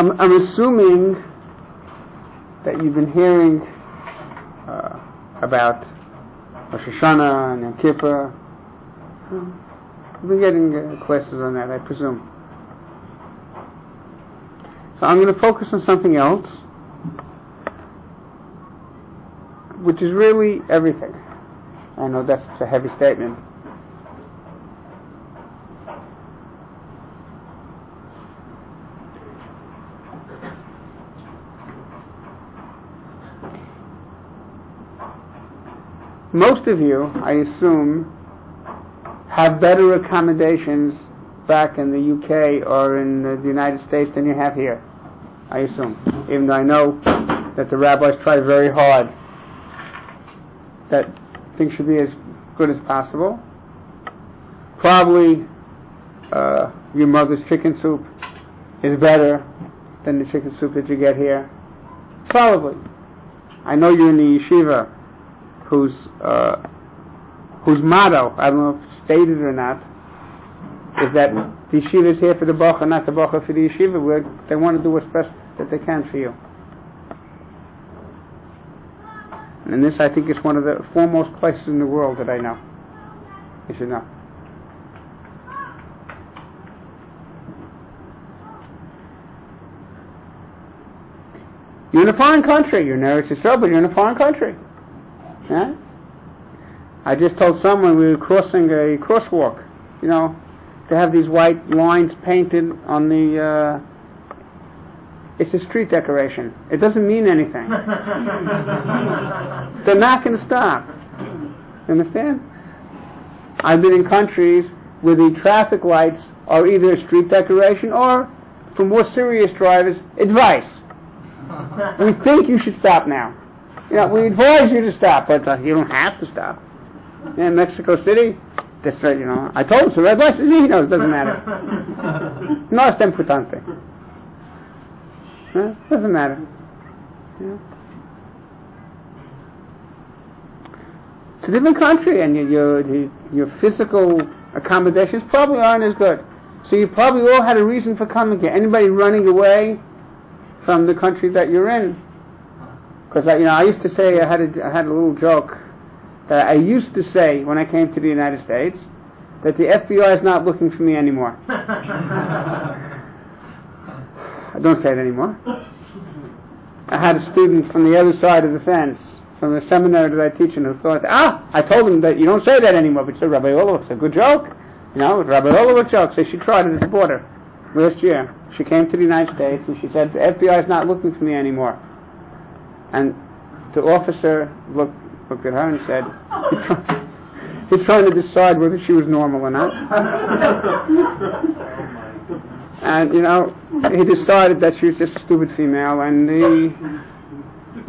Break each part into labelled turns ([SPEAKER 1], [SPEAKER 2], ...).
[SPEAKER 1] I'm, I'm assuming that you've been hearing uh, about Rosh Hashanah and Yom Kippur. You've been getting uh, questions on that, I presume. So I'm going to focus on something else, which is really everything. I know that's a heavy statement. Most of you, I assume, have better accommodations back in the UK or in the United States than you have here. I assume. Even though I know that the rabbis try very hard that things should be as good as possible. Probably uh, your mother's chicken soup is better than the chicken soup that you get here. Probably. I know you're in the yeshiva whose uh, whose motto, I don't know if it's stated or not, is that the yeshiva is here for the bacha, not the bacha for the yeshiva, where they want to do what's best that they can for you. And this, I think, is one of the foremost places in the world that I know. You should know. You're in a foreign country. You're in Eretz Yisrael, but you're in a foreign country. Yeah? I just told someone we were crossing a crosswalk. You know, to have these white lines painted on the. Uh, it's a street decoration. It doesn't mean anything. They're not going to stop. You understand? I've been in countries where the traffic lights are either a street decoration or, for more serious drivers, advice. we think you should stop now. You know, we advise you to stop, but uh, you don't have to stop. In Mexico City, that's right, you know. I told him to red lights. He knows, doesn't matter. no es importante. Huh? Doesn't matter. Yeah. It's a different country, and your, your your physical accommodations probably aren't as good. So you probably all had a reason for coming here. Anybody running away from the country that you're in because you know, I used to say I had a, I had a little joke that I used to say when I came to the United States that the FBI is not looking for me anymore. I don't say it anymore. I had a student from the other side of the fence, from the seminary that I teach in, who thought, ah, I told him that you don't say that anymore, but he said, Rabbi Olovich, a good joke. You know, Rabbi Olovich joke. So she tried it at the border last year. She came to the United States and she said, the FBI is not looking for me anymore. And the officer looked, looked at her and said, he's trying to decide whether she was normal or not. and, you know, he decided that she was just a stupid female and he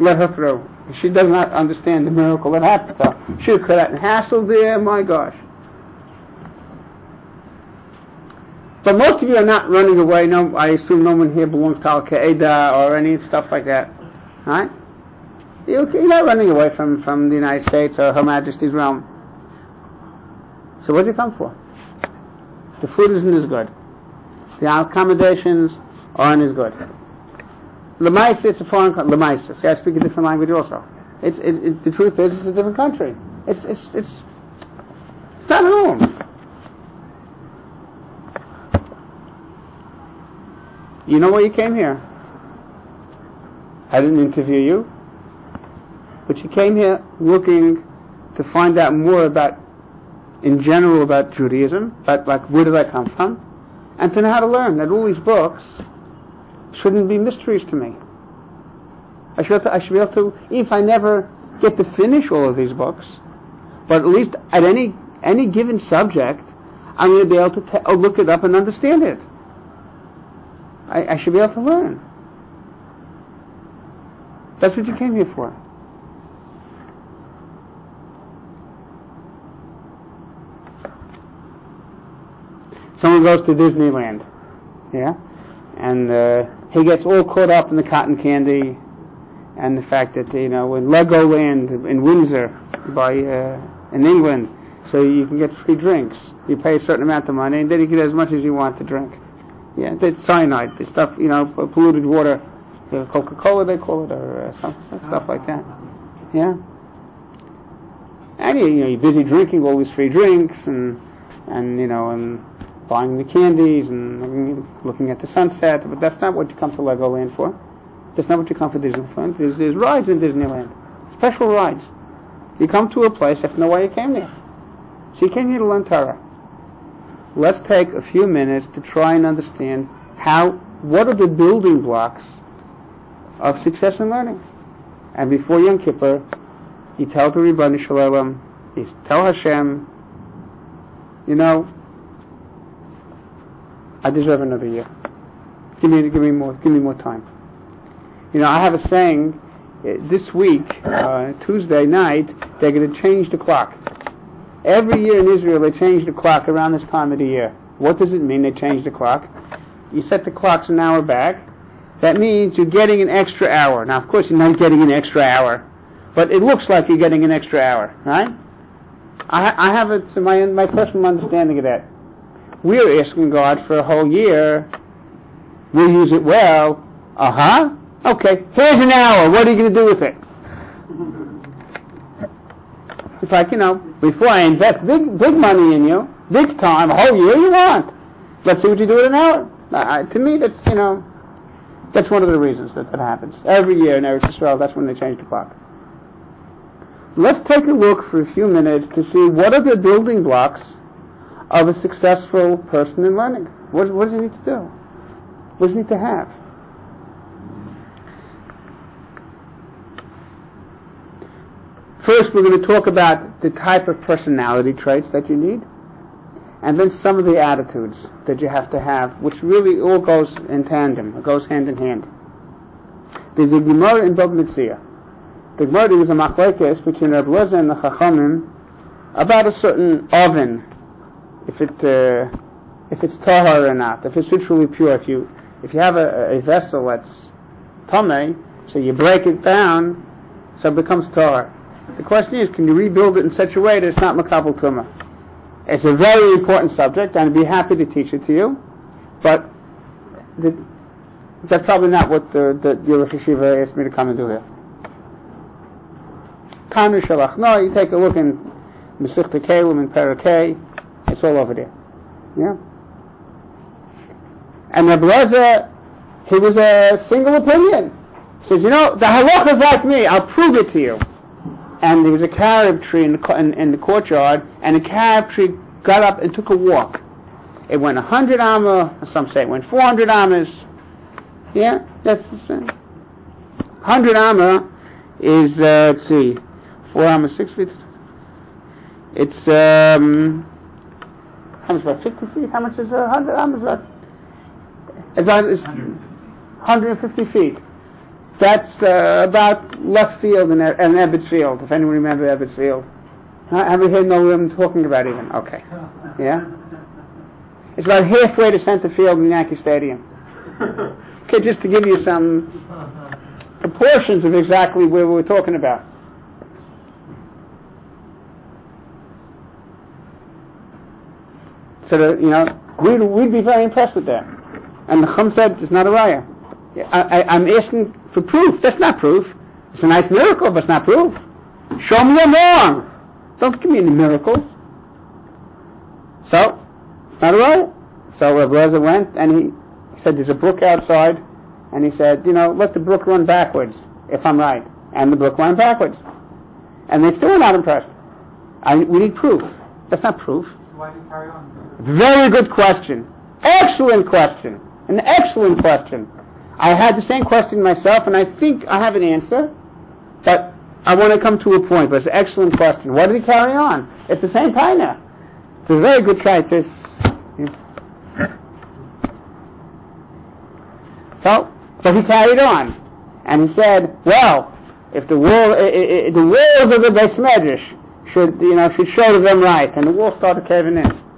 [SPEAKER 1] let her through. She does not understand the miracle that happened to her. She could have hassled there, my gosh. But most of you are not running away. No, I assume no one here belongs to Al Qaeda or any stuff like that. Right? You're not running away from, from the United States or Her Majesty's realm. So what did you come for? The food isn't as good. The accommodations aren't as good. Lemaisa, it's a foreign country. Lemaisa. See, I speak a different language also. It's, it's, it, the truth is, it's a different country. It's, it's, it's, it's not home. You know why you came here? I didn't interview you. But she came here looking to find out more about, in general, about Judaism, about like where did I come from, and to know how to learn that all these books shouldn't be mysteries to me. I should, to, I should be able to, if I never get to finish all of these books, but at least at any any given subject, I'm going to be able to te- oh, look it up and understand it. I, I should be able to learn. That's what you came here for. Someone goes to Disneyland, yeah, and uh, he gets all caught up in the cotton candy and the fact that you know in Legoland in Windsor by uh, in England, so you can get free drinks. You pay a certain amount of money, and then you get as much as you want to drink. Yeah, that's cyanide, the stuff you know, polluted water, Coca-Cola they call it, or uh, some stuff like that. Yeah. And you, you know, you're busy drinking all these free drinks, and and you know, and buying the candies and looking, at the sunset. But that's not what you come to Legoland for. That's not what you come for Disneyland. There's, there's rides in Disneyland, special rides. You come to a place, to know why you came there. So you came here to learn Torah. Let's take a few minutes to try and understand how, what are the building blocks of success in learning. And before Yom Kippur, you tell the Ribbono Shel Olam, you tell Hashem, you know, I deserve another year. Give me, give me more, give me more time. You know, I have a saying. Uh, this week, uh, Tuesday night, they're going to change the clock. Every year in Israel, they change the clock around this time of the year. What does it mean? They change the clock. You set the clocks an hour back. That means you're getting an extra hour. Now, of course, you're not getting an extra hour, but it looks like you're getting an extra hour, right? I, I have a, my my personal understanding of that. We're asking God for a whole year. We'll use it well. Uh huh. Okay, here's an hour. What are you going to do with it? It's like, you know, before I invest big, big money in you, big time, a whole year you want. Let's see what you do with an hour. Uh, to me, that's, you know, that's one of the reasons that that happens. Every year in Eretz Israel, that's when they change the clock. Let's take a look for a few minutes to see what are the building blocks of a successful person in learning. What, what does he need to do? What does he need to have? First, we're going to talk about the type of personality traits that you need, and then some of the attitudes that you have to have, which really all goes in tandem, it goes hand in hand. There's a Gemara in Bava Metzia. The Gemara is a machlekes between Lezer and the Chachamim about a certain oven, if it uh, if it's tahar or not, if it's ritually pure. If you if you have a, a vessel that's tamei, so you break it down, so it becomes tahar. The question is, can you rebuild it in such a way that it's not makabel tumah? It's a very important subject, and I'd be happy to teach it to you, but the, that's probably not what the, the, asked me to come and do here. Kanu Shalach. No, you take a look in Masechta Kelim and Parakeh, it's all over there. Yeah? And Rabbi Lezer, he was a single opinion. He says, you know, the halacha is like me, I'll prove it to you and there was a carob tree in the, in, in the courtyard, and the carob tree got up and took a walk. It went 100 amma, some say it went 400 ammas. Yeah, that's the same. 100 amma is, uh, let's see, 4 amma, 6 feet. It's, um, how much, about 50 feet? How much is a 100 amma? About, it's, about, it's 150 feet. That's uh, about left field in, in Ebbets Field, if anyone remembers Ebbets Field. Have you heard no I'm talking about even? Okay. Yeah? It's about halfway to center field in Yankee Stadium. Okay, just to give you some proportions of exactly where we're talking about. So that, uh, you know, we'd, we'd be very impressed with that. And the Chum said, it's not a raya. I, I, I'm asking for proof. That's not proof. It's a nice miracle, but it's not proof. Show me I'm wrong. Don't give me any miracles. So, not right. So uh, Rabbi Lezer went and he, said, there's a brook outside. And he said, you know, let the brook run backwards, if I'm right. And the brook ran backwards. And they still were not impressed. I, we need proof. That's not proof. So
[SPEAKER 2] why you carry on?
[SPEAKER 1] Very good question. Excellent question. An excellent question. I had the same question myself, and I think I have an answer, but I want to come to a point. But it's an excellent question. What did he carry on? It's the same taina. It's a very good guy. So, so he carried on, and he said, "Well, if the wall, the walls of the Beis Medrash should, you know, should show them right," and the wall started caving in.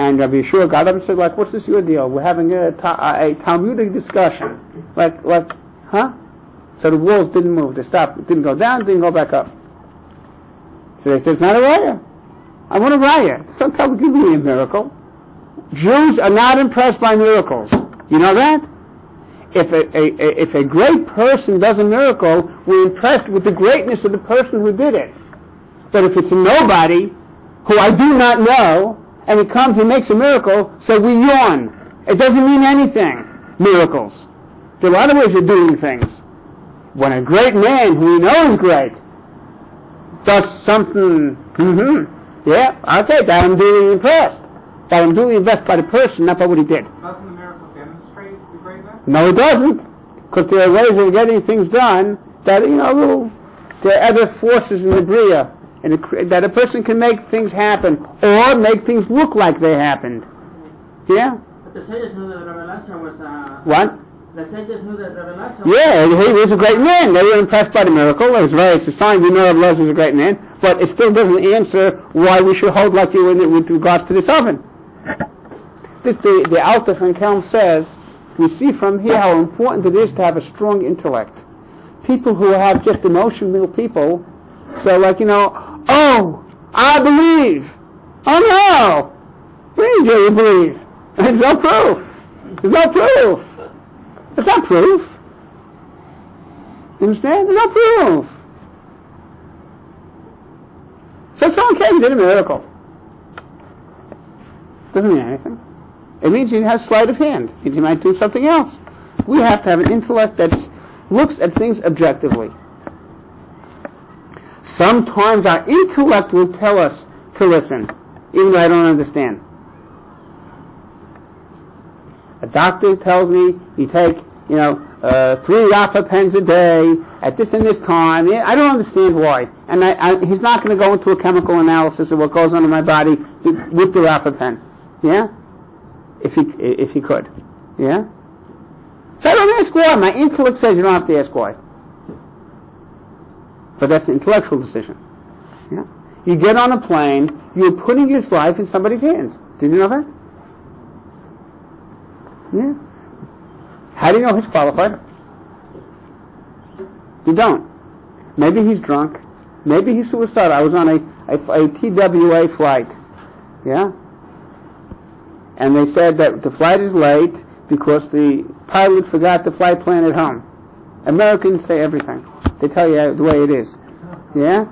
[SPEAKER 1] And Rabbi Yeshua got up and said, like, what's this your deal? We're having a, ta- a Talmudic discussion. Like, like, huh? So the walls didn't move. They stopped. It didn't go down, didn't go back up. So they said, it's not a raya. I want a raya. Tell give me a miracle. Jews are not impressed by miracles. You know that? If a, a, if a great person does a miracle, we're impressed with the greatness of the person who did it. But if it's a nobody, who I do not know, and he comes and makes a miracle, so we yawn. It doesn't mean anything. Miracles. There are a lot of ways of doing things. When a great man who we know is great does something, mm-hmm, yeah, okay, that I'm duly impressed. That I'm duly impressed by the person, not by what he did.
[SPEAKER 2] Doesn't the miracle demonstrate the greatness?
[SPEAKER 1] No, it doesn't. Because there are ways of getting things done that, you know, there are other forces in the Bria and a, that a person can make things happen or make things look like they happened. Yeah?
[SPEAKER 3] But the sages knew that Rabbi was uh,
[SPEAKER 1] What?
[SPEAKER 3] the sages knew that Rabbi
[SPEAKER 1] Yeah, he was a great man. They were impressed by the miracle. It was very, it's a sign we know of Rabbi was a great man, but it still doesn't answer why we should hold like you in, with regards to this oven. This, the, the Alter von Kelm says, we see from here how important it is to have a strong intellect. People who have just emotional people, so like, you know, oh, I believe. Oh no! Where do you believe? There's no proof. There's no proof. There's no proof. You understand? There's no proof. So someone came and did a miracle. Doesn't mean anything. It means he has sleight of hand. It means he might do something else. We have to have an intellect that looks at things objectively. Sometimes our intellect will tell us to listen, even though I don't understand. A doctor tells me you take, you know, uh, three Rafa pens a day at this and this time. I don't understand why. And I, I, he's not going to go into a chemical analysis of what goes on in my body with the Rafa pen. Yeah? If he, if he could. Yeah? So I don't ask why. My intellect says you don't have to ask why. But that's an intellectual decision. Yeah? You get on a plane, you're putting your life in somebody's hands. Did you know that? Yeah. How do you know he's qualified? You don't. Maybe he's drunk. Maybe he's suicidal. I was on a, a, a TWA flight. Yeah? And they said that the flight is late because the pilot forgot the flight plan at home. Americans say everything. They tell you the way it is. Yeah?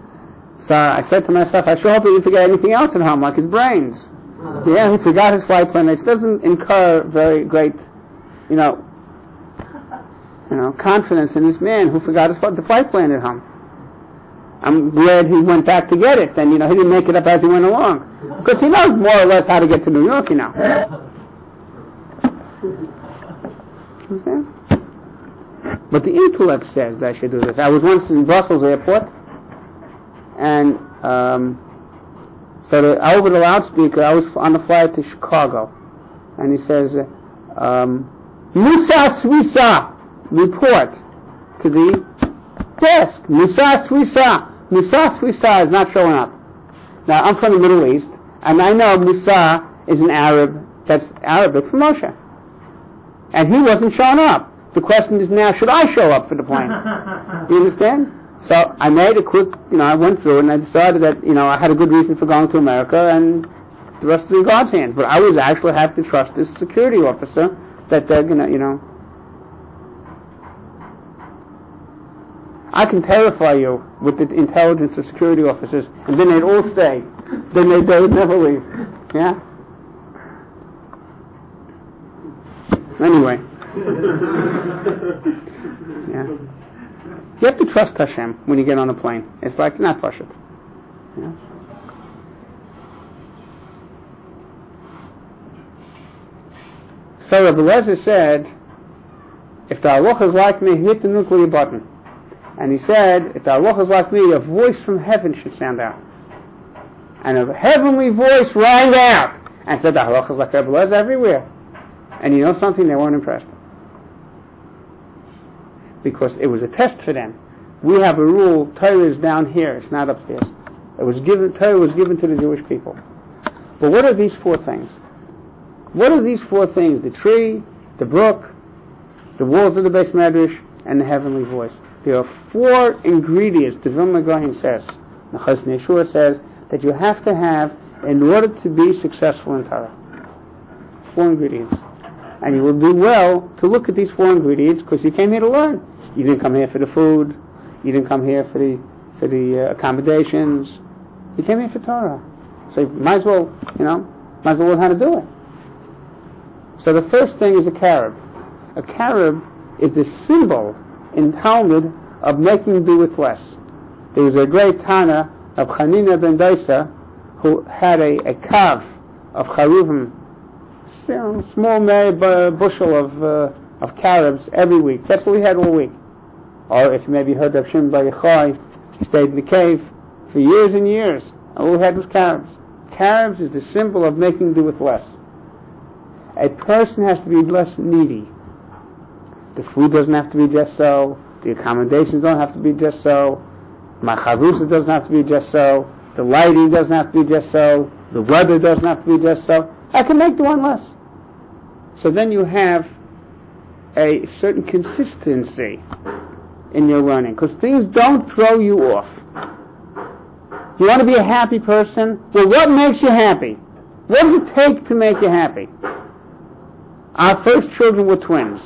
[SPEAKER 1] So I said to myself, I sure hope he didn't forget anything else at home, like his brains. Yeah, he forgot his flight plan. It doesn't incur very great, you know, you know, confidence in this man who forgot his the flight plan at home. I'm glad he went back to get it. Then you know he didn't make it up as he went along, because he knows more or less how to get to New York. You know. But the intellect says that I should do this. I was once in Brussels airport, and um, so the, over the loudspeaker, I was on the flight to Chicago, and he says, um, Musa Swisa, report to the desk. Musa Swisa. Musa Swisa is not showing up. Now, I'm from the Middle East, and I know Musa is an Arab that's Arabic for Moshe. And he wasn't showing up. The question is now, should I show up for the plane? you understand? So I made a quick, you know, I went through and I decided that, you know, I had a good reason for going to America and the rest is in God's hands. But I would actually have to trust this security officer that they're gonna, you know. I can terrify you with the intelligence of security officers and then they'd all stay. Then they, they would never leave. Yeah? Anyway. yeah. You have to trust Hashem when you get on a plane. It's like not push it. Yeah. So Rabbi Lezer said, if the halacha is like me, hit the nuclear button. And he said, if the halacha is like me, a voice from heaven should sound out. And a heavenly voice rang out and said, the halacha is like Rabbi Lezer everywhere. And you know something? They weren't impressed because it was a test for them. We have a rule, Torah is down here, it's not upstairs. It was given, Torah was given to the Jewish people. But what are these four things? What are these four things? The tree, the brook, the walls of the Beis Medrash, and the heavenly voice. There are four ingredients, the Vilna Gaon says, the Chazon Yeshua says, that you have to have in order to be successful in Torah. Four ingredients. And you will do well to look at these four ingredients because you came here to learn. You didn't come here for the food. You didn't come here for the for the uh, accommodations. You came here for Torah. So you might as well, you know, might as well learn how to do it. So the first thing is a carob. A carob is the symbol in Talmud of making do with less. There was a great Tana of Chanina ben Dosa who had a, a kav of charuvim, small bushel of uh, of carobs every week. That's what we had all week. Or if you maybe heard of Shimon Bar Yochai, he stayed in the cave for years and years. All we had was carobs. Carobs is the symbol of making do with less. A person has to be less needy. The food doesn't have to be just so. The accommodations don't have to be just so. My chavrusa doesn't have to be just so. The lighting doesn't have to be just so. The weather doesn't have to be just so. I can make the one less. So then you have a certain consistency in your learning because things don't throw you off. You want to be a happy person? Well, what makes you happy? What does it take to make you happy? Our first children were twins,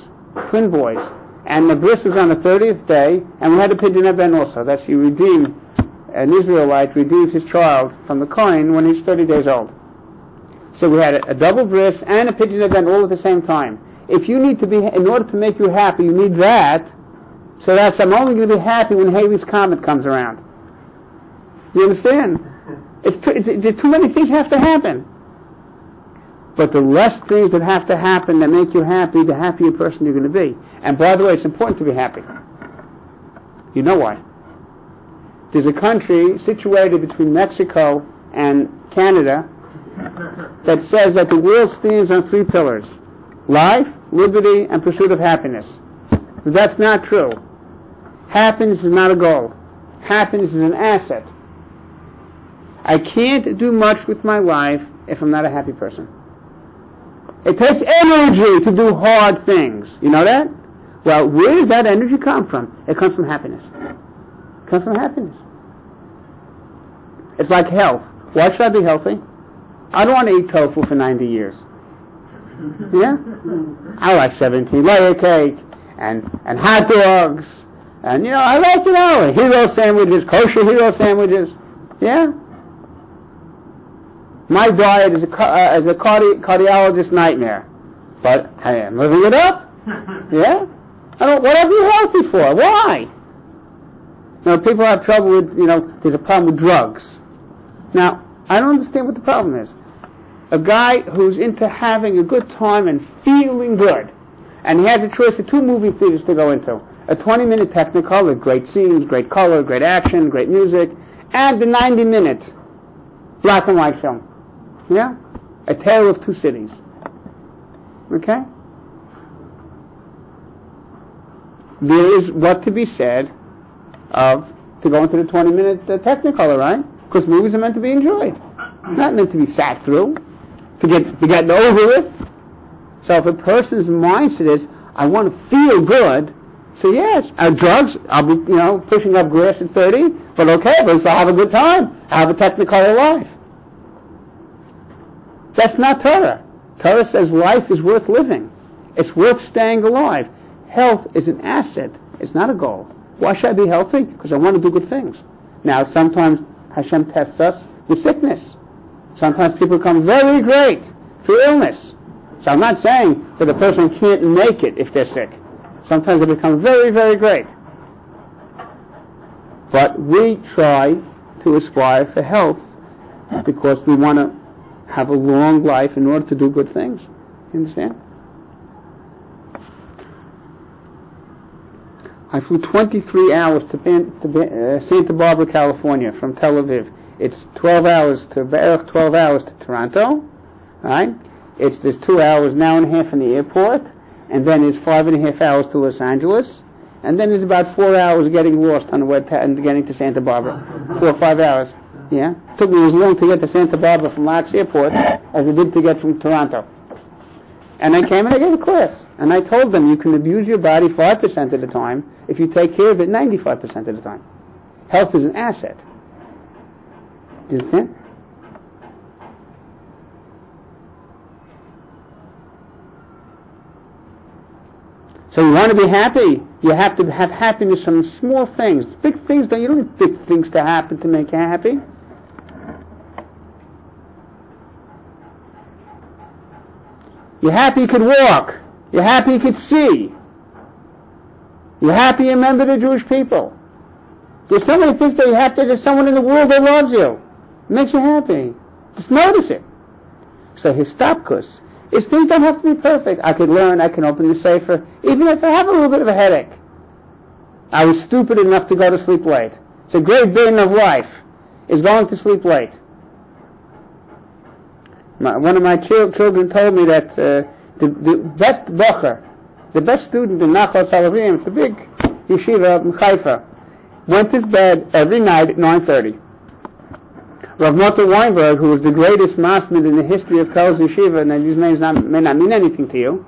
[SPEAKER 1] twin boys, and the bris was on the 30th day, and we had a pigeon pidyon ben also. That's he redeemed, an Israelite redeemed his child from the kohen when he's 30 days old. So we had a, a double bris and a pidyon ben all at the same time. If you need to be, in order to make you happy, you need that. So that's, I'm only going to be happy when Halley's Comet comes around. You understand? It's too, it's, it's, too many things have to happen. But the less things that have to happen that make you happy, the happier person you're going to be. And by the way, it's important to be happy. You know why? There's a country situated between Mexico and Canada that says that the world stands on three pillars. Life, liberty, and pursuit of happiness. But that's not true. Happiness is not a goal. Happiness is an asset. I can't do much with my life if I'm not a happy person. It takes energy to do hard things. You know that? Well, where does that energy come from? It comes from happiness. It comes from happiness. It's like health. Why should I be healthy? I don't want to eat tofu for 90 years. Yeah? I like 17 layer cake and, and hot dogs. And, you know, I like, you know, hero sandwiches, kosher hero sandwiches. Yeah? My diet is a, uh, is a cardi- cardiologist nightmare. But I am living it up. Yeah? I don't, what are you healthy for? Why? Know, people have trouble with, you know, there's a problem with drugs. Now, I don't understand what the problem is. A guy who's into having a good time and feeling good, and he has a choice of two movie theaters to go into. A 20 minute Technicolor, great scenes, great color, great action, great music, and the 90 minute black and white film. Yeah? A tale of two cities. Okay? There is what to be said of to go into the 20 minute uh, Technicolor, right? Because movies are meant to be enjoyed, not meant to be sat through, to get to get over with. So if a person's mindset is, I want to feel good, so yes, uh, drugs, I'll be, you know, pushing up grass at 30, but okay, but I'll have a good time, i have a Technicolor life. That's not Torah. Torah says life is worth living. It's worth staying alive. Health is an asset. It's not a goal. Why should I be healthy? Because I want to do good things. Now, sometimes Hashem tests us with sickness. Sometimes people become very great through illness. So I'm not saying that a person can't make it if they're sick. Sometimes they become very, very great. But we try to aspire for health because we want to have a long life in order to do good things. You understand? I flew 23 hours to, ben, to uh, Santa Barbara, California from Tel Aviv. It's 12 hours to, 12 hours to Toronto, right? It's, there's two hours, now and a half in the airport, and then it's five and a half hours to Los Angeles, and then there's about four hours getting lost on the way to, and getting to Santa Barbara. Four or five hours. Yeah? it Took me as long to get to Santa Barbara from LAX Airport as it did to get from Toronto. And I came and I gave a class. And I told them you can abuse your body 5% of the time if you take care of it 95% of the time. Health is an asset. You understand? So you want to be happy, you have to have happiness from small things. Big things, don't, you don't need big things to happen to make you happy. You're happy you could walk. You're happy you could see. You're happy you're member the Jewish people. There's so many things that you have to, there's someone in the world that loves you. Makes you happy. Just notice it. So histapkus is things don't have to be perfect. I could learn, I can open the sefer, even if I have a little bit of a headache. I was stupid enough to go to sleep late. It's a great burden of life, is going to sleep late. My, one of my children told me that uh, the, the best bocher, the best student in Nachal Salavim, it's a big yeshiva in Haifa, went to bed every night at 9.30. Rav Mota Weinberg, who was the greatest masmid in the history of Telz Yeshiva, and these names not, may not mean anything to you,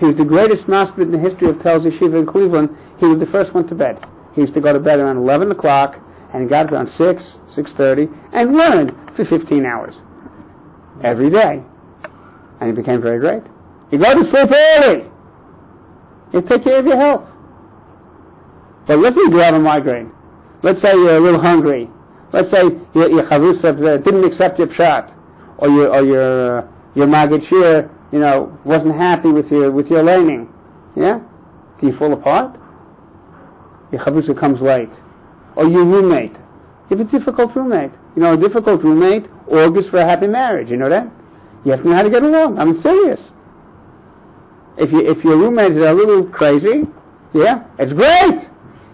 [SPEAKER 1] he was the greatest masmid in the history of Telz Yeshiva in Cleveland. He was the first one to bed. He used to go to bed around 11 o'clock, and got up around 6, 6.30, and learned for 15 hours every day. And he became very great. You go to sleep early. You take care of your health. But let's say you have a migraine. Let's say you're a little hungry. Let's say your, uh, didn't accept your pshat, or your or your your magachir, you know, wasn't happy with your with your learning. Yeah, do you fall apart? Your chavrusa comes late, or your roommate. You have a difficult roommate. You know, a difficult roommate augurs for a happy marriage. You know that? You have to know how to get along. I'm serious. If you if your roommate is a little crazy, yeah, it's great.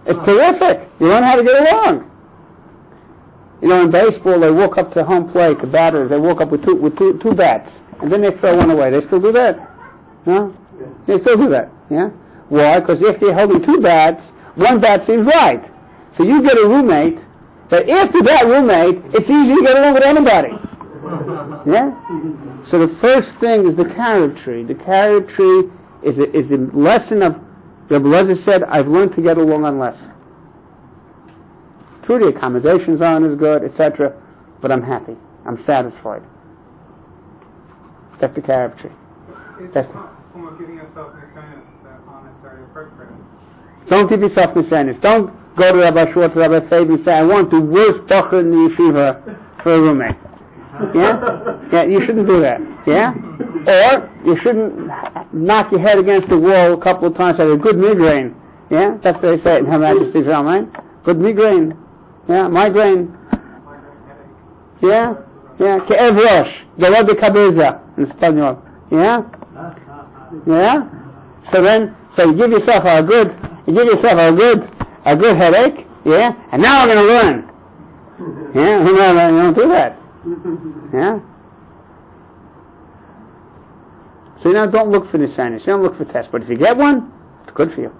[SPEAKER 1] It's terrific. You learn how to get along. You know, in baseball, they walk up to home plate, the batters, they walk up with two, with two, two bats, and then they throw one away. They still do that? No? They still do that, yeah? Why? Because if they're holding two bats, one bat seems right. So you get a roommate, but after that roommate, it's easy to get along with anybody. Yeah? So the first thing is the carob tree. The carob tree is a, is a lesson of, Rabbi Lezer said, I've learned to get along on less. True, the accommodations aren't as good, etc., but I'm happy. I'm satisfied. That's the carob tree.
[SPEAKER 2] Is
[SPEAKER 1] That's
[SPEAKER 2] the form of giving yourself uh, not necessarily appropriate?
[SPEAKER 1] Don't give yourself nisanis. Don't go to Rabbi Schwartz, Rabbi Fabe and say, I want the worst bacher in the yeshiva for a roommate. Yeah? Yeah, you shouldn't do that. Yeah? Or you shouldn't knock your head against the wall a couple of times, have a good migraine. Yeah? That's what they say in Her Majesty's realm, right? Good migraine. Yeah, migraine. Yeah? Yeah, Ke'ev Rosh. Dolor de cabeza in Spanish. Yeah? Yeah? So then, so you give yourself a good, you give yourself a good, a good headache, yeah? And now I'm going to learn. Yeah? You know, you don't do that. Yeah? So know, don't look for nisanis. You don't look for tests. But if you get one, it's good for you.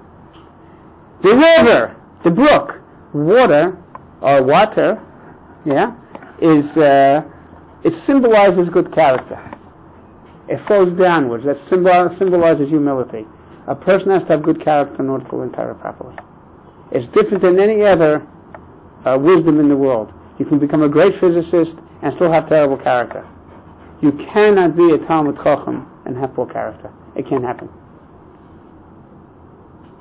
[SPEAKER 1] The river, the brook, water, or water, yeah, is, uh, it symbolizes good character. It flows downwards. That symbol, symbolizes humility. A person has to have good character in order to learn Torah properly. It's different than any other uh, wisdom in the world. You can become a great physicist and still have terrible character. You cannot be a Talmud Chacham and have poor character. It can't happen.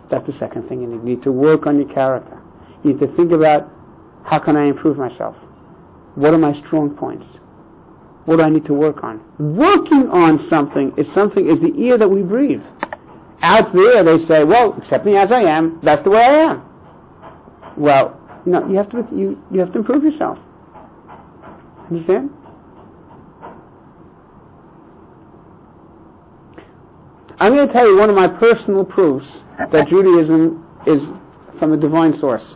[SPEAKER 1] That's the second thing you need. You need to work on your character. You need to think about how can I improve myself? What are my strong points? What do I need to work on? Working on something is something is the air that we breathe. Out there they say, well, accept me as I am. That's the way I am. Well, you know, you have to you, you have to improve yourself. Understand? I'm going to tell you one of my personal proofs that Judaism is from a divine source.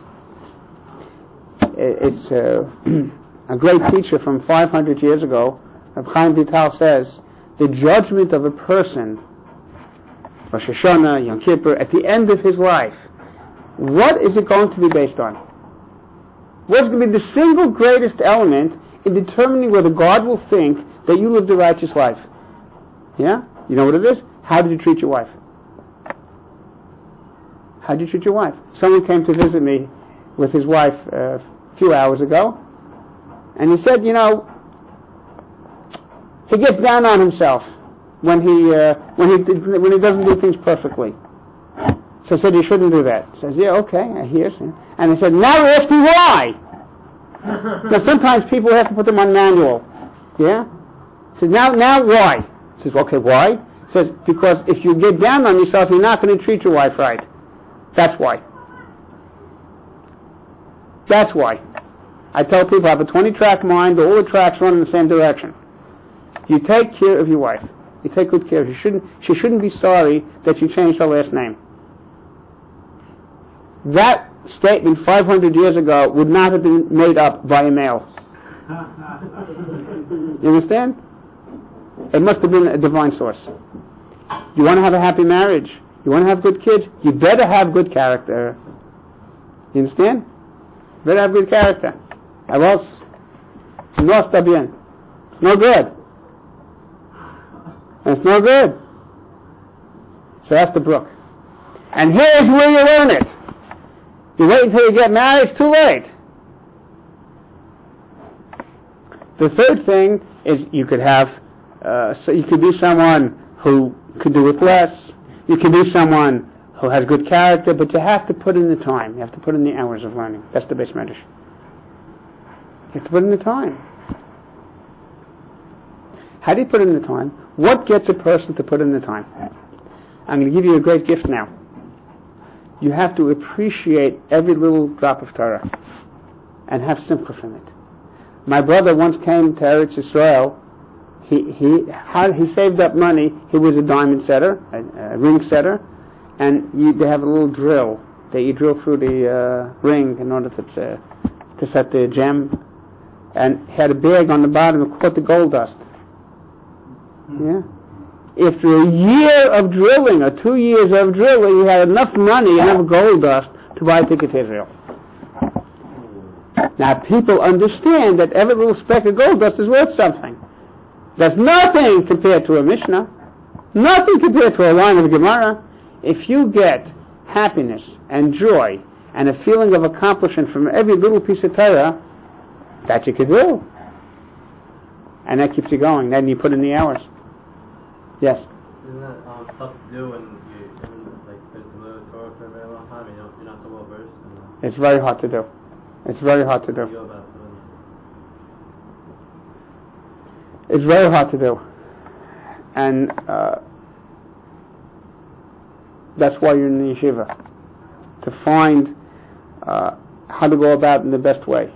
[SPEAKER 1] It's uh, a great teacher from 500 years ago, Reb Chaim Vital says, the judgment of a person, Rosh Hashanah, Yom Kippur, at the end of his life, what is it going to be based on? What's going to be the single greatest element in determining whether God will think that you lived a righteous life? Yeah? You know what it is? How did you treat your wife? How did you treat your wife? Someone came to visit me with his wife uh, few hours ago, and he said, you know, he gets down on himself when he uh, when he when he doesn't do things perfectly. So I said, you shouldn't do that. He says, yeah, okay, I hear. And he said, now ask me why. now sometimes people have to put them on manual. Yeah? He says, now, now why? He says, okay, why? He says, because if you get down on yourself, you're not going to treat your wife right. That's why. That's why. I tell people I have a 20 track mind, all the tracks run in the same direction. You take care of your wife. You take good care of her. She shouldn't, she shouldn't be sorry that you changed her last name. That statement 500 years ago would not have been made up by a male. You understand? It must have been a divine source. You want to have a happy marriage? You want to have good kids? You better have good character. You understand? Better have good character. Or else, no está bien. It's no good. It's no good. So that's the brook. And here's where you learn it. You wait until you get married, it's too late. The third thing is you could have, uh, so you could be someone who could do with less. You can be someone who has good character, but you have to put in the time. You have to put in the hours of learning. That's the Beis Medrash. You have to put in the time. How do you put in the time? What gets a person to put in the time? I'm going to give you a great gift now. You have to appreciate every little drop of Torah and have simcha from it. My brother once came to Eretz Israel. He he had, he saved up money. He was a diamond setter, a, a ring setter, and you, they have a little drill that you drill through the uh, ring in order to uh, to set the gem. And had a bag on the bottom that caught the gold dust. Yeah. After a year of drilling, or two years of drilling, you had enough money, enough gold dust to buy a ticket to Israel. Now people understand that every little speck of gold dust is worth something. That's nothing compared to a Mishnah. Nothing compared to a line of Gemara. If you get happiness and joy and a feeling of accomplishment from every little piece of Torah, that you can do. And that keeps you going. Then you put in the hours. Yes.
[SPEAKER 4] Isn't that um, tough to do when you like been familiar with Torah for a very long time and you you're not so well versed?
[SPEAKER 1] It's very hard to do. It's very hard to do.
[SPEAKER 4] feel about it.
[SPEAKER 1] It's very hard to do. And uh, that's why you're in the yeshiva. To find uh, how to go about in the best way.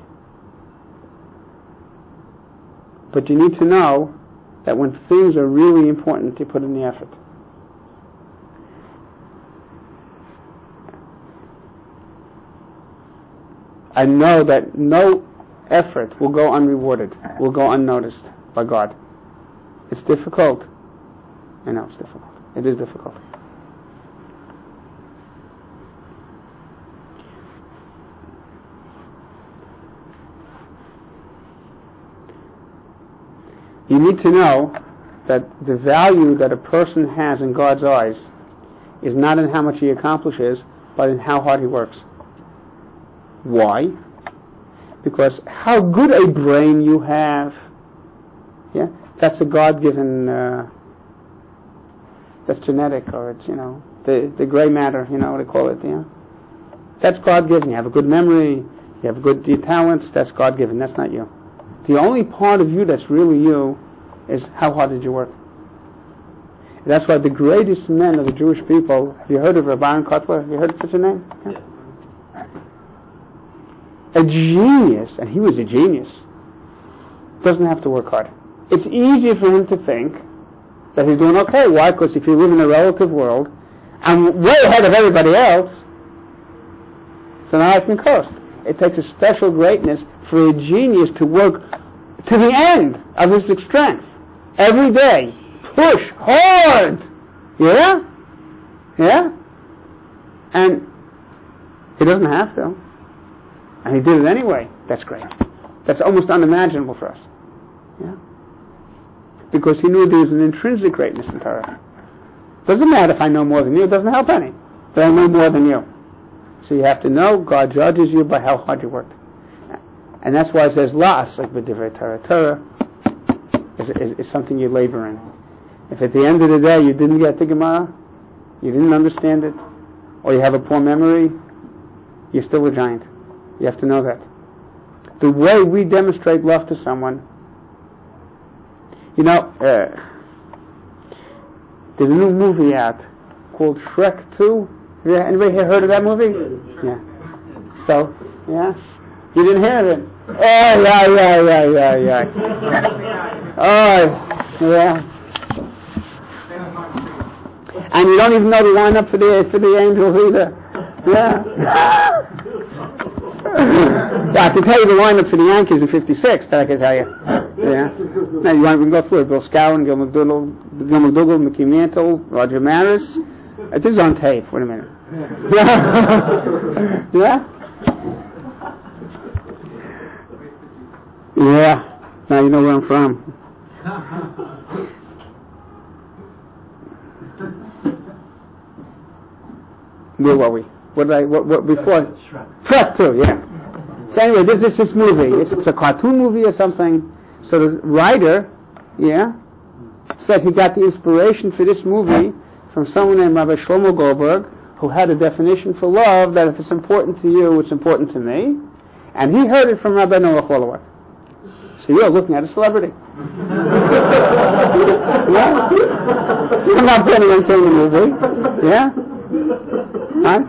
[SPEAKER 1] But you need to know that when things are really important, you put in the effort. I know that no effort will go unrewarded, will go unnoticed by God. It's difficult. I know it's difficult. It is difficult. You need to know that the value that a person has in God's eyes is not in how much he accomplishes, but in how hard he works. Why? Because how good a brain you have, yeah, that's a God-given, uh, that's genetic, or it's, you know, the, the gray matter, you know what they call it, yeah? That's God-given. You have a good memory, you have good talents, that's God-given, that's not you. The only part of you that's really you is how hard did you work. And that's why the greatest men of the Jewish people, have you heard of Rabban Kotler? Have you heard such a name?
[SPEAKER 4] Yeah.
[SPEAKER 1] A genius, and he was a genius, doesn't have to work hard. It's easy for him to think that he's doing okay. Why? Because if you live in a relative world, I'm way ahead of everybody else, so now I can coast. It takes a special greatness for a genius to work to the end of his strength every day. Push hard. Yeah? Yeah? And he doesn't have to. And he did it anyway. That's great. That's almost unimaginable for us. Yeah? Because he knew there was an intrinsic greatness in Torah. Doesn't matter if I know more than you, it doesn't help any. But I know more than you. So you have to know God judges you by how hard you work. And that's why it says las, like b'divrei Torah. Torah is, is, is, something you labor in. If at the end of the day you didn't get the Gemara, you didn't understand it, or you have a poor memory, you're still a giant. You have to know that. The way we demonstrate love to someone, you know, uh, there's a new movie out called Shrek 2. Yeah, anybody here heard of that movie? Yeah. So, yeah? You didn't hear of it? Oh, yeah, yeah, yeah, yeah, yeah. oh, yeah. And you don't even know the lineup for the for the Angels either. Yeah. yeah, I can tell you the lineup for the Yankees in '56. That I can tell you. Yeah. Now you want to go through it? Bill Skowron, Gil McDougald, Gil McDougald, Mickey Mantle, Roger Maris. This is on tape. Wait a minute. yeah. Yeah. Now you know where I'm from. Where were we? What did I? What? what before? Shrek two. Yeah. So anyway, this is this movie. It's, it's a cartoon movie or something. So the writer, yeah, said he got the inspiration for this movie from someone named Rabbi Shlomo Goldberg, who had a definition for love that if it's important to you, it's important to me. And he heard it from Rabbi Noah Holowach. So you're looking at a celebrity. yeah? I'm not planning on seeing the movie. Yeah? Huh?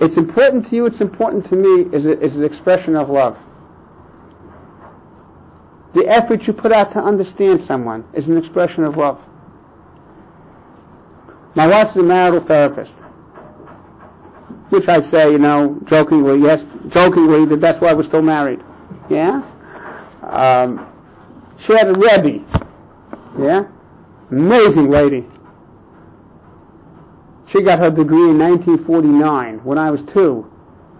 [SPEAKER 1] It's important to you, it's important to me, is, a, is an expression of love. The effort you put out to understand someone is an expression of love. My wife's a marital therapist. Which I say, you know, jokingly, yes, jokingly, that that's why we're still married. Yeah? Um, she had a Rebbe. Yeah? Amazing lady. She got her degree in 1949 when I was two.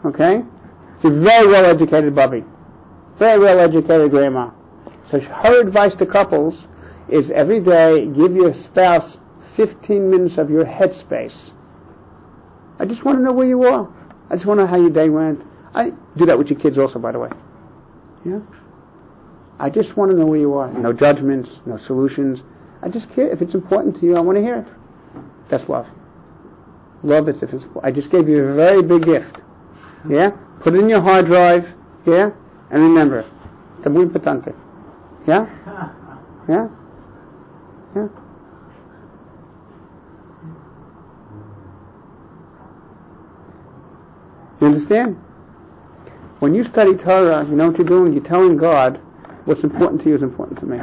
[SPEAKER 1] Okay? She's a very well educated bubby. Very well educated grandma. So her advice to couples is every day give your spouse 15 minutes of your headspace. I just want to know where you are. I just want to know how your day went. I do that with your kids also, by the way. Yeah? I just want to know where you are. No judgments, no solutions. I just care. If it's important to you, I want to hear it. That's love. Love is if it's. I just gave you a very big gift. Yeah? Put it in your hard drive. Yeah? And remember, it's muy importante. Yeah? Yeah? Yeah? You understand? When you study Torah, you know what you're doing? You're telling God what's important to you is important to me.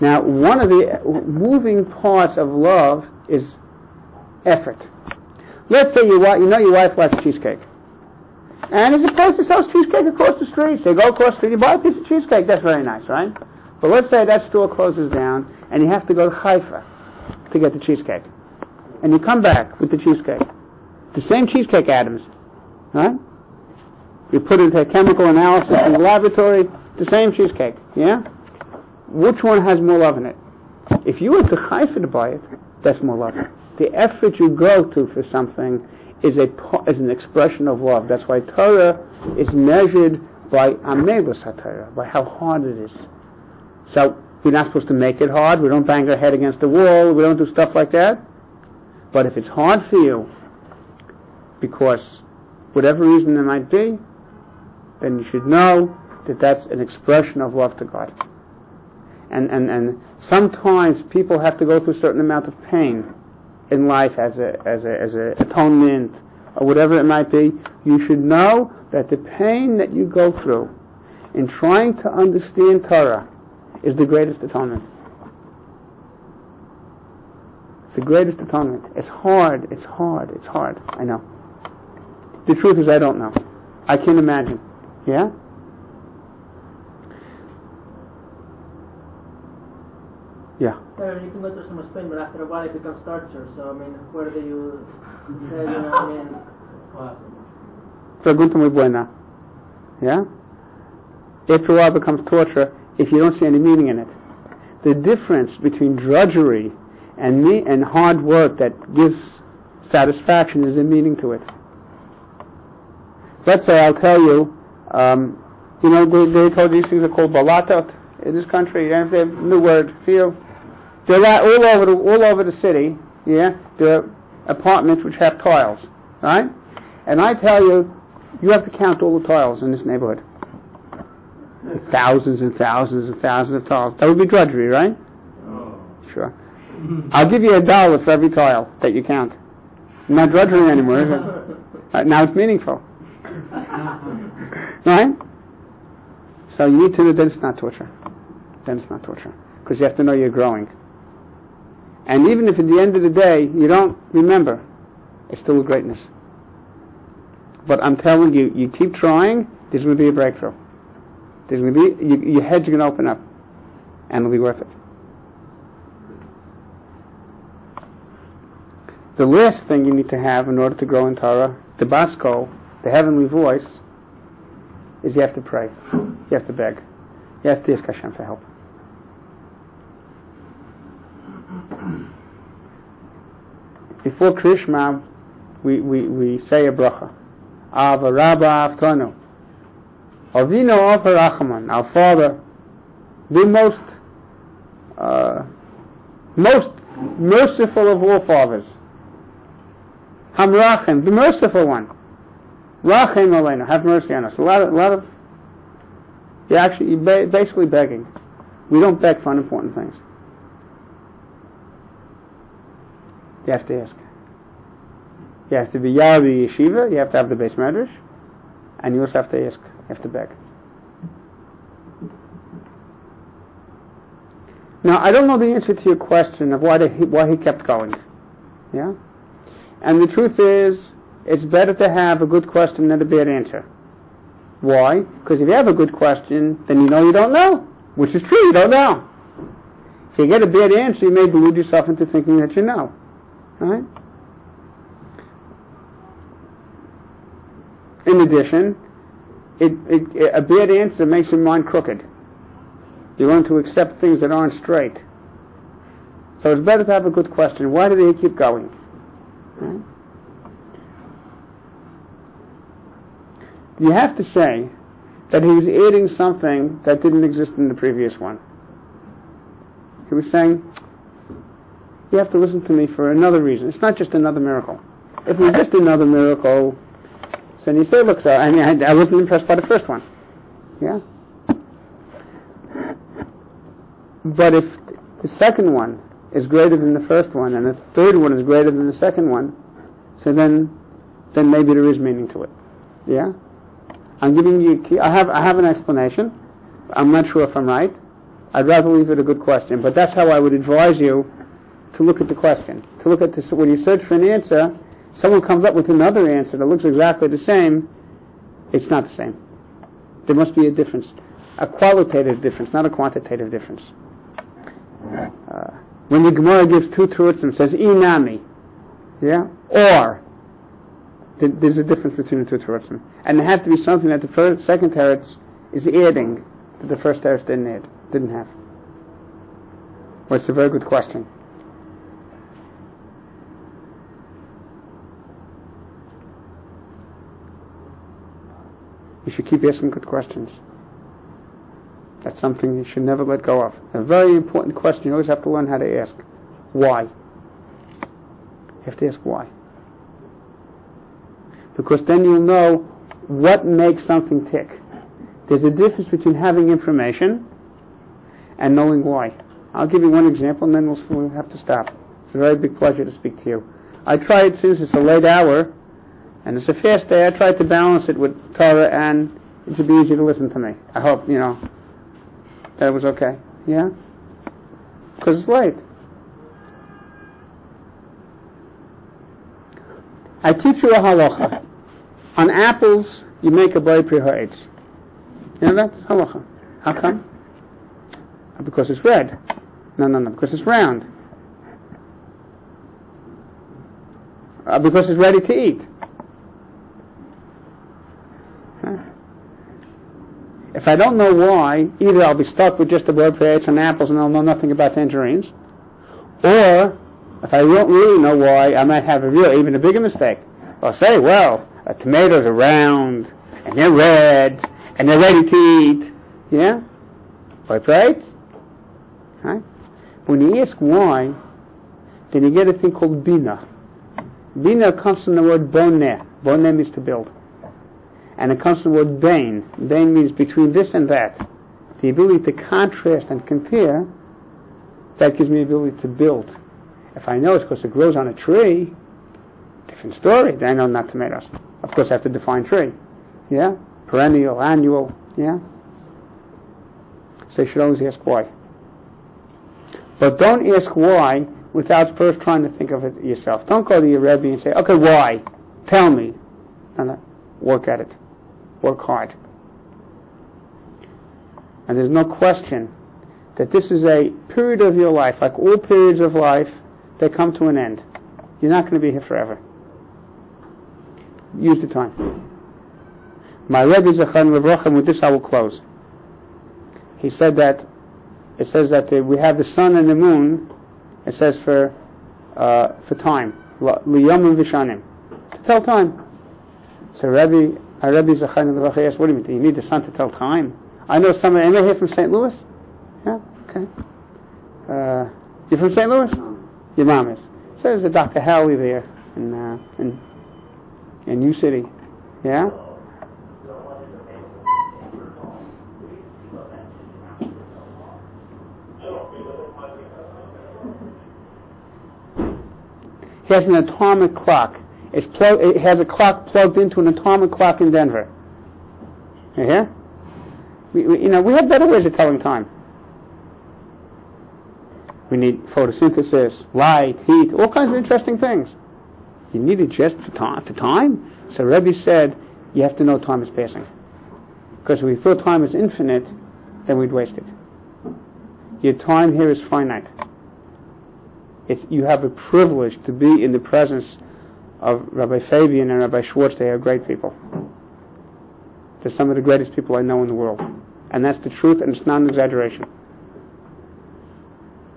[SPEAKER 1] Now, one of the moving parts of love is effort. Let's say you, you know your wife likes cheesecake. And as opposed to sells cheesecake across the street, so you go across the street, you buy a piece of cheesecake, that's very nice, right? But let's say that store closes down and you have to go to Haifa to get the cheesecake. And you come back with the cheesecake. The same cheesecake atoms, right? You put it into a chemical analysis in the laboratory, the same cheesecake, yeah? Which one has more love in it? If you went to Haifa to buy it, that's more love. The effort you go to for something is a is an expression of love. That's why Torah is measured by amelus HaTorah, by how hard it is. So we're not supposed to make it hard. We don't bang our head against the wall. We don't do stuff like that. But if it's hard for you, because whatever reason there might be, then you should know that that's an expression of love to God. And, and, and sometimes people have to go through a certain amount of pain in life as a, as a, as a atonement or whatever it might be. You should know that the pain that you go through in trying to understand Torah is the greatest atonement. It's the greatest atonement. It's hard, it's hard, it's hard. I know. The truth is I don't know. I can't imagine. Yeah? Yeah.
[SPEAKER 3] Yeah, you can go through so much pain, but after a while it becomes torture. So I mean, where do you say, you know, I mean,
[SPEAKER 1] Pregunta muy buena. Yeah? After a while it becomes torture if you don't see any meaning in it. The difference between drudgery and me and hard work that gives satisfaction is a meaning to it. Let's say I'll tell you, um, you know, they, they told you these things are called balatot in this country. And they have new word you. They're all over the, all over the city. Yeah, there are apartments which have tiles, right? And I tell you, you have to count all the tiles in this neighborhood. Thousands and thousands and thousands of tiles. That would be drudgery, right?
[SPEAKER 4] Oh.
[SPEAKER 1] Sure. I'll give you a dollar for every tile that you count. Not drudgery anymore, is it? Now it's meaningful. right? So you need to know then it's not torture. Then it's not torture. Because you have to know you're growing. And even if at the end of the day you don't remember, it's still a greatness. But I'm telling you, you keep trying, there's going to be a breakthrough. There's going to be, you, your head's going to open up. And it'll be worth it. The last thing you need to have in order to grow in Torah, the bas kol, the heavenly voice, is you have to pray. You have to beg. You have to ask Hashem for help. Before Krias Shema, we, we, we say a bracha. Ava Rabba Avtanu. Avinu Rachman, our Father, the most, uh, most merciful of all fathers. Hamrachim, the merciful one. Rachim Aleinu, have mercy on us. A lot of, a lot of, you actually, you're basically begging. We don't beg for unimportant things. You have to ask. You have to be Yahweh Yeshiva, you have to have the Beis Medrash, and you also have to ask, you have to beg. Now, I don't know the answer to your question of why, why he kept going. Yeah? And the truth is, it's better to have a good question than a bad answer. Why? Because if you have a good question, then you know you don't know, which is true, you don't know. If you get a bad answer, you may delude yourself into thinking that you know. Right? In addition, it, it, a bad answer makes your mind crooked. You learn to accept things that aren't straight. So it's better to have a good question. Why do they keep going? Right? You have to say that he was adding something that didn't exist in the previous one. He was saying, you have to listen to me for another reason. It's not just another miracle. If it was just another miracle, then you say, look, so I mean, I, I wasn't impressed by the first one. Yeah? But if the second one is greater than the first one, and the third one is greater than the second one, so then, then maybe there is meaning to it. Yeah? I'm giving you, key. I have, I have an explanation. I'm not sure if I'm right. I'd rather leave it a good question, but that's how I would advise you to look at the question. To look at this, when you search for an answer, someone comes up with another answer that looks exactly the same, it's not the same. There must be a difference. A qualitative difference, not a quantitative difference. Uh, when the Gemara gives two truths and says inami, yeah, or there's a difference between the two terutzim, and it has to be something that the first, second teretz is adding that the first teretz didn't add, didn't have. Well, it's a very good question. You should keep asking good questions. That's something you should never let go of. A very important question you always have to learn how to ask. Why? You have to ask why. Because then you'll know what makes something tick. There's a difference between having information and knowing why. I'll give you one example and then we'll, have to stop. It's a very big pleasure to speak to you. I tried, since it's a late hour, and it's a fast day, I tried to balance it with Torah and it should be easy to listen to me. I hope, you know, that it was okay. Yeah? Because it's late. I teach you a halacha. On apples, you make a borei pri ha'etz. You know that? It's halacha. How come? Because it's red. No, no, no. Because it's round. Uh, because it's ready to eat. If I don't know why, either I'll be stuck with just the word pears and apples and I'll know nothing about tangerines, or if I don't really know why, I might have a real, even a bigger mistake. I'll say, well, tomatoes are round, and they're red, and they're ready to eat. Yeah? Right, right? Right? When you ask why, then you get a thing called bina. Bina comes from the word boneh. Boneh means to build. And it comes from the word bain. Bain means between this and that. The ability to contrast and compare, that gives me the ability to build. If I know it's because it grows on a tree, different story. Then I know not tomatoes. Of course, I have to define tree. Yeah? Perennial, annual. Yeah? So you should always ask why. But don't ask why without first trying to think of it yourself. Don't go to your Rebbe and say, okay, why? Tell me. No. Work at it. Work hard. And there's no question that this is a period of your life, like all periods of life, they come to an end. You're not going to be here forever. Use the time. My Rebbe Zachar Levrochem, with this I will close. He said that, it says that we have the sun and the moon, it says for, uh, for time. Vishanim. To tell time. So Rebbe, my Rebbe Zachar Levrochem asked, what do you mean? Do you need the sun to tell time? I know somebody, anybody here from St. Louis? Yeah? Okay. Uh, you from St. Louis? Your mom is. So there's a Dr. Howley there in, uh, in, in U City. Yeah? He has an atomic clock. It's it has a clock plugged into an atomic clock in Denver. You hear? We, we, you know, we have better ways of telling time. We need photosynthesis, light, heat, all kinds of interesting things. You need it just for time. For time. So Rebbe said, you have to know time is passing. Because if we thought time is infinite, then we'd waste it. Your time here is finite. It's, you have a privilege to be in the presence of Rabbi Fabian and Rabbi Schwartz. They are great people. They're some of the greatest people I know in the world. And that's the truth, and it's not an exaggeration.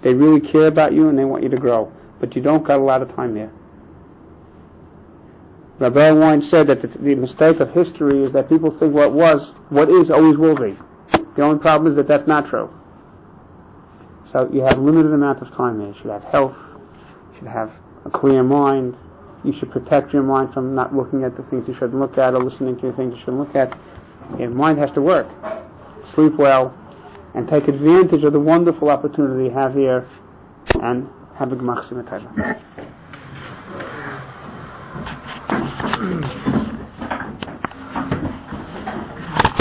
[SPEAKER 1] They really care about you and they want you to grow. But you don't got a lot of time there. Rabbi Wein said that the, the, mistake of history is that people think what was, what is, always will be. The only problem is that that's not true. So you have limited amount of time there. You should have health. You should have a clear mind you should protect your mind from not looking at the things you shouldn't look at or listening to the things you shouldn't look at. Your mind has to work. Sleep well and take advantage of the wonderful opportunity you have here and have a gmachsim